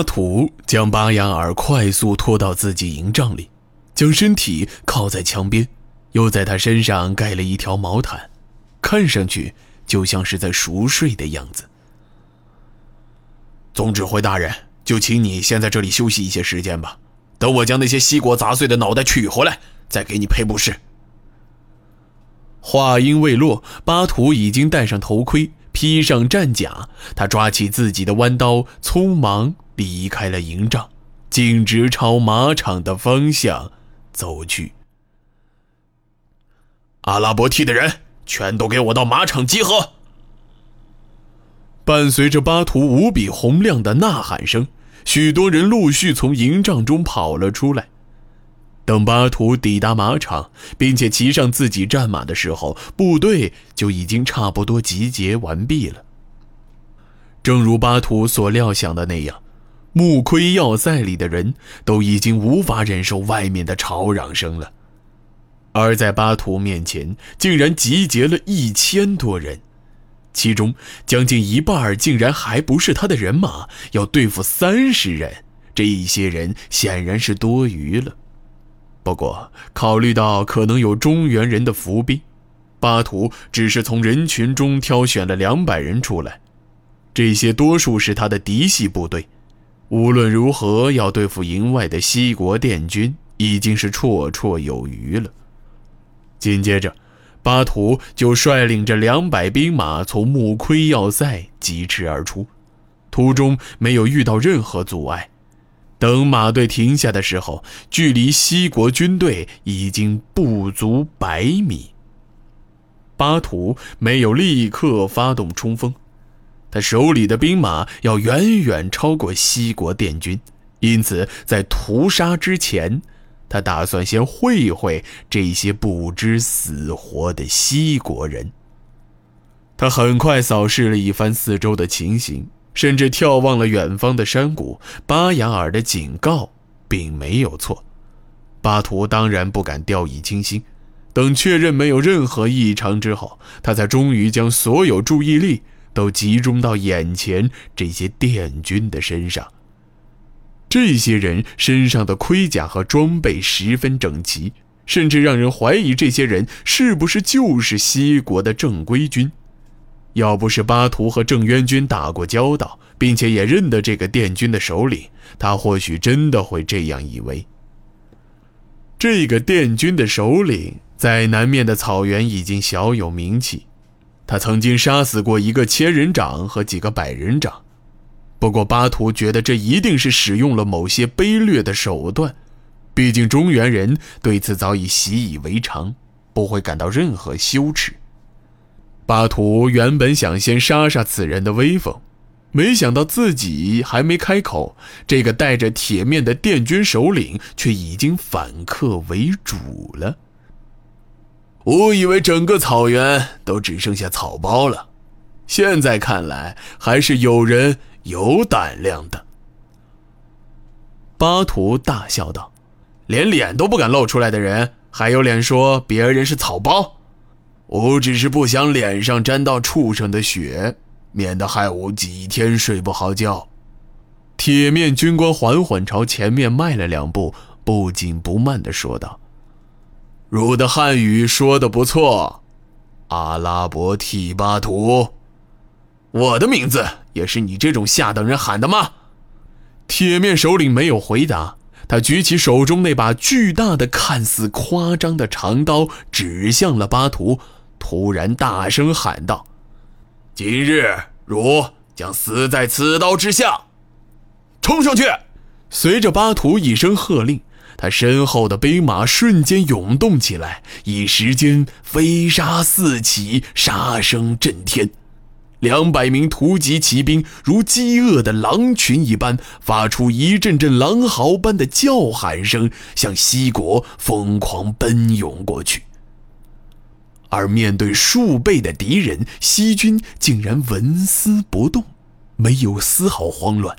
巴图将巴雅尔快速拖到自己营帐里，将身体靠在墙边，又在他身上盖了一条毛毯，看上去就像是在熟睡的样子。总指挥大人，就请你先在这里休息一些时间吧，等我将那些西国砸碎的脑袋取回来，再给你配布施。话音未落，巴图已经戴上头盔，披上战甲，他抓起自己的弯刀，匆忙。离开了营帐，径直朝马场的方向走去。阿拉伯梯的人全都给我到马场集合！伴随着巴图无比洪亮的呐喊声，许多人陆续从营帐中跑了出来。等巴图抵达马场，并且骑上自己战马的时候，部队就已经差不多集结完毕了。正如巴图所料想的那样。木盔要塞里的人都已经无法忍受外面的吵嚷声了，而在巴图面前竟然集结了一千多人，其中将近一半竟然还不是他的人马，要对付三十人，这一些人显然是多余了。不过考虑到可能有中原人的伏兵，巴图只是从人群中挑选了两百人出来，这些多数是他的嫡系部队。无论如何，要对付营外的西国殿军，已经是绰绰有余了。紧接着，巴图就率领着两百兵马从木盔要塞疾驰而出，途中没有遇到任何阻碍。等马队停下的时候，距离西国军队已经不足百米。巴图没有立刻发动冲锋。他手里的兵马要远远超过西国殿军，因此在屠杀之前，他打算先会会这些不知死活的西国人。他很快扫视了一番四周的情形，甚至眺望了远方的山谷。巴雅尔的警告并没有错，巴图当然不敢掉以轻心。等确认没有任何异常之后，他才终于将所有注意力。都集中到眼前这些殿军的身上。这些人身上的盔甲和装备十分整齐，甚至让人怀疑这些人是不是就是西国的正规军。要不是巴图和郑渊军打过交道，并且也认得这个殿军的首领，他或许真的会这样以为。这个殿军的首领在南面的草原已经小有名气。他曾经杀死过一个千人长和几个百人长，不过巴图觉得这一定是使用了某些卑劣的手段，毕竟中原人对此早已习以为常，不会感到任何羞耻。巴图原本想先杀杀此人的威风，没想到自己还没开口，这个戴着铁面的殿军首领却已经反客为主了。我以为整个草原都只剩下草包了，现在看来还是有人有胆量的。巴图大笑道：“连脸都不敢露出来的人，还有脸说别人是草包？我只是不想脸上沾到畜生的血，免得害我几天睡不好觉。”铁面军官缓缓朝前面迈了两步，不紧不慢地说道。汝的汉语说的不错，阿拉伯替巴图，我的名字也是你这种下等人喊的吗？铁面首领没有回答，他举起手中那把巨大的、看似夸张的长刀，指向了巴图，突然大声喊道：“今日汝将死在此刀之下！”冲上去！随着巴图一声喝令。他身后的兵马瞬间涌动起来，一时间飞沙四起，杀声震天。两百名突骑骑兵如饥饿的狼群一般，发出一阵阵狼嚎般的叫喊声，向西国疯狂奔涌过去。而面对数倍的敌人，西军竟然纹丝不动，没有丝毫慌乱。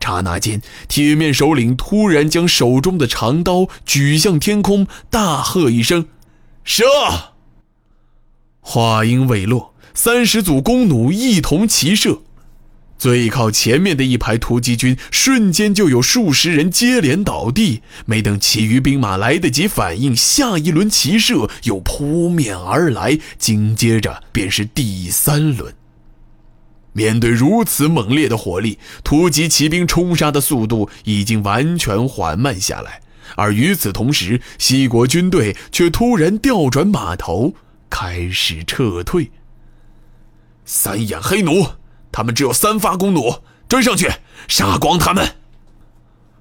刹那间，铁面首领突然将手中的长刀举向天空，大喝一声：“射！”话音未落，三十组弓弩一同齐射。最靠前面的一排突击军瞬间就有数十人接连倒地，没等其余兵马来得及反应，下一轮齐射又扑面而来，紧接着便是第三轮。面对如此猛烈的火力，突击骑兵冲杀的速度已经完全缓慢下来，而与此同时，西国军队却突然调转马头，开始撤退。三眼黑弩。他们只有三发弓弩，追上去，杀光他们！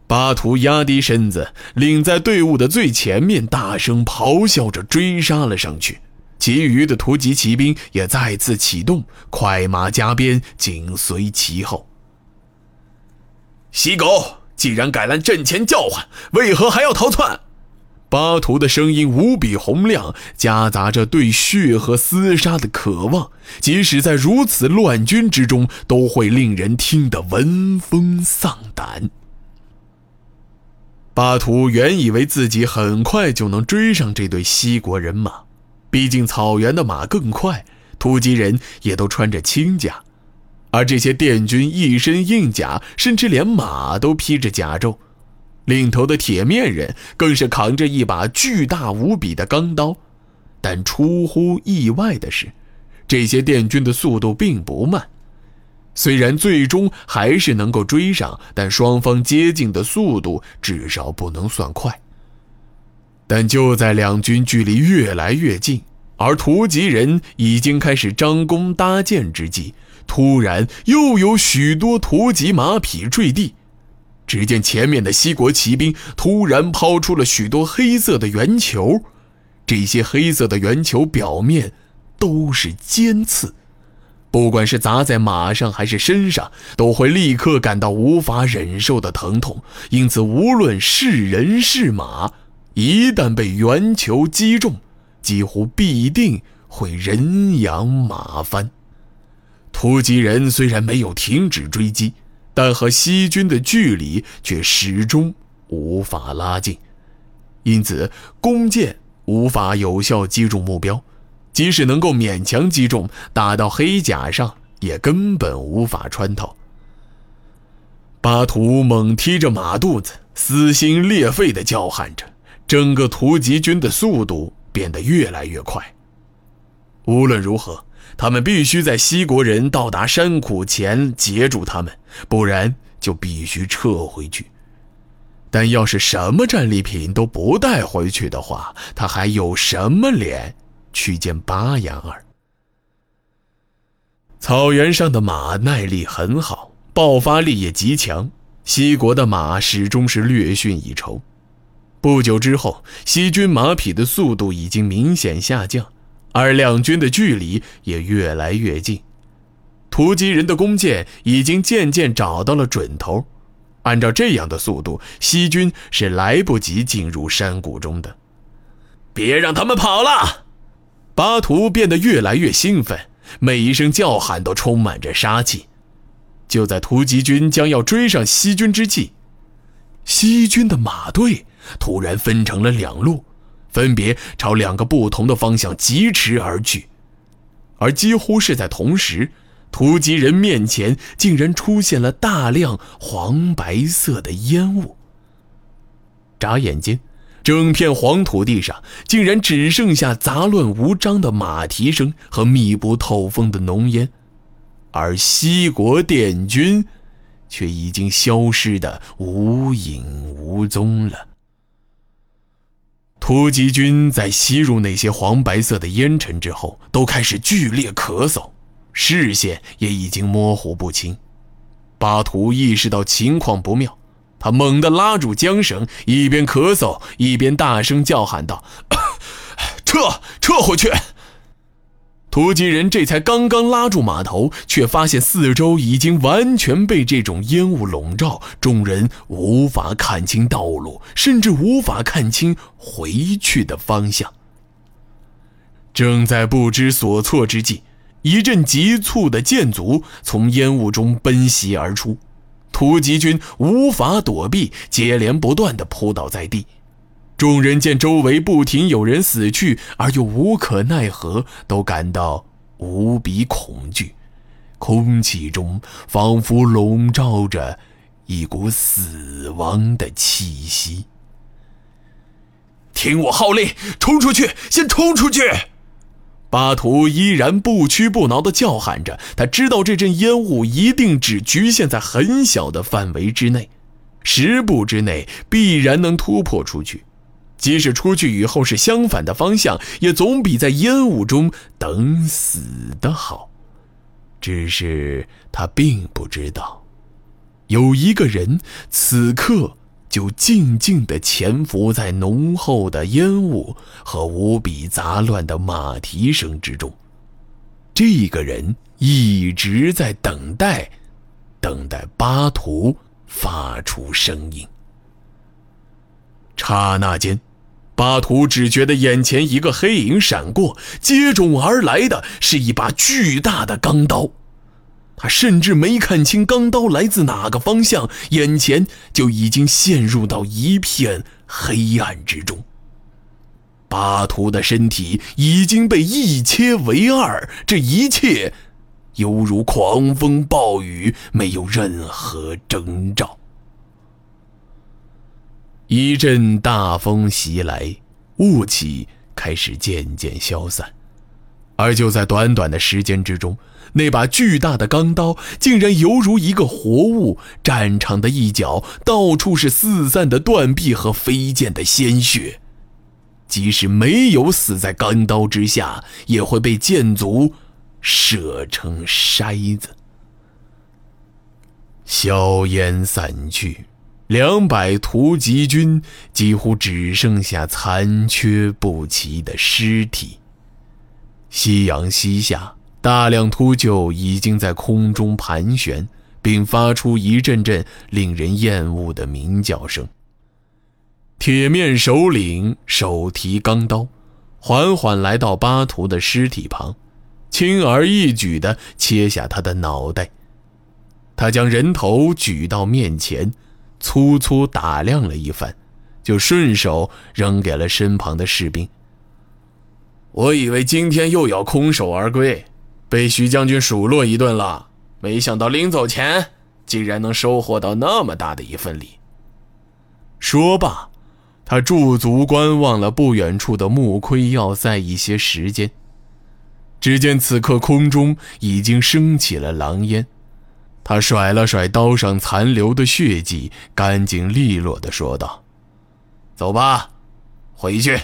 巴图压低身子，领在队伍的最前面，大声咆哮着追杀了上去。其余的突击骑兵也再次启动，快马加鞭，紧随其后。西狗，既然敢来阵前叫唤，为何还要逃窜？巴图的声音无比洪亮，夹杂着对血和厮杀的渴望，即使在如此乱军之中，都会令人听得闻风丧胆。巴图原以为自己很快就能追上这队西国人马，毕竟草原的马更快，突击人也都穿着轻甲，而这些滇军一身硬甲，甚至连马都披着甲胄。领头的铁面人更是扛着一把巨大无比的钢刀，但出乎意外的是，这些滇军的速度并不慢。虽然最终还是能够追上，但双方接近的速度至少不能算快。但就在两军距离越来越近，而突击人已经开始张弓搭箭之际，突然又有许多突击马匹坠地。只见前面的西国骑兵突然抛出了许多黑色的圆球，这些黑色的圆球表面都是尖刺，不管是砸在马上还是身上，都会立刻感到无法忍受的疼痛。因此，无论是人是马，一旦被圆球击中，几乎必定会人仰马翻。突击人虽然没有停止追击。但和西军的距离却始终无法拉近，因此弓箭无法有效击中目标，即使能够勉强击中，打到黑甲上也根本无法穿透。巴图猛踢着马肚子，撕心裂肺地叫喊着，整个突击军的速度变得越来越快。无论如何。他们必须在西国人到达山谷前截住他们，不然就必须撤回去。但要是什么战利品都不带回去的话，他还有什么脸去见巴扬儿？草原上的马耐力很好，爆发力也极强，西国的马始终是略逊一筹。不久之后，西军马匹的速度已经明显下降。而两军的距离也越来越近，突击人的弓箭已经渐渐找到了准头。按照这样的速度，西军是来不及进入山谷中的。别让他们跑了！巴图变得越来越兴奋，每一声叫喊都充满着杀气。就在突击军将要追上西军之际，西军的马队突然分成了两路。分别朝两个不同的方向疾驰而去，而几乎是在同时，突击人面前竟然出现了大量黄白色的烟雾。眨眼间，整片黄土地上竟然只剩下杂乱无章的马蹄声和密不透风的浓烟，而西国殿军却已经消失的无影无踪了。突击军在吸入那些黄白色的烟尘之后，都开始剧烈咳嗽，视线也已经模糊不清。巴图意识到情况不妙，他猛地拉住缰绳，一边咳嗽一边大声叫喊道：“ 撤，撤回去！”突击人这才刚刚拉住马头，却发现四周已经完全被这种烟雾笼罩，众人无法看清道路，甚至无法看清回去的方向。正在不知所措之际，一阵急促的箭足从烟雾中奔袭而出，突击军无法躲避，接连不断的扑倒在地。众人见周围不停有人死去，而又无可奈何，都感到无比恐惧，空气中仿佛笼罩着一股死亡的气息。听我号令，冲出去！先冲出去！巴图依然不屈不挠地叫喊着。他知道这阵烟雾一定只局限在很小的范围之内，十步之内必然能突破出去。即使出去以后是相反的方向，也总比在烟雾中等死的好。只是他并不知道，有一个人此刻就静静地潜伏在浓厚的烟雾和无比杂乱的马蹄声之中。这个人一直在等待，等待巴图发出声音。刹那间。巴图只觉得眼前一个黑影闪过，接踵而来的是一把巨大的钢刀。他甚至没看清钢刀来自哪个方向，眼前就已经陷入到一片黑暗之中。巴图的身体已经被一切为二，这一切犹如狂风暴雨，没有任何征兆。一阵大风袭来，雾气开始渐渐消散，而就在短短的时间之中，那把巨大的钢刀竟然犹如一个活物，战场的一角到处是四散的断臂和飞溅的鲜血，即使没有死在钢刀之下，也会被箭足射成筛子。硝烟散去。两百突击军几乎只剩下残缺不齐的尸体。夕阳西下，大量秃鹫已经在空中盘旋，并发出一阵阵令人厌恶的鸣叫声。铁面首领手提钢刀，缓缓来到巴图的尸体旁，轻而易举地切下他的脑袋。他将人头举到面前。粗粗打量了一番，就顺手扔给了身旁的士兵。我以为今天又要空手而归，被徐将军数落一顿了。没想到临走前，竟然能收获到那么大的一份礼。说罢，他驻足观望了不远处的木盔要塞一些时间。只见此刻空中已经升起了狼烟。他甩了甩刀上残留的血迹，干净利落地说道：“走吧，回去。”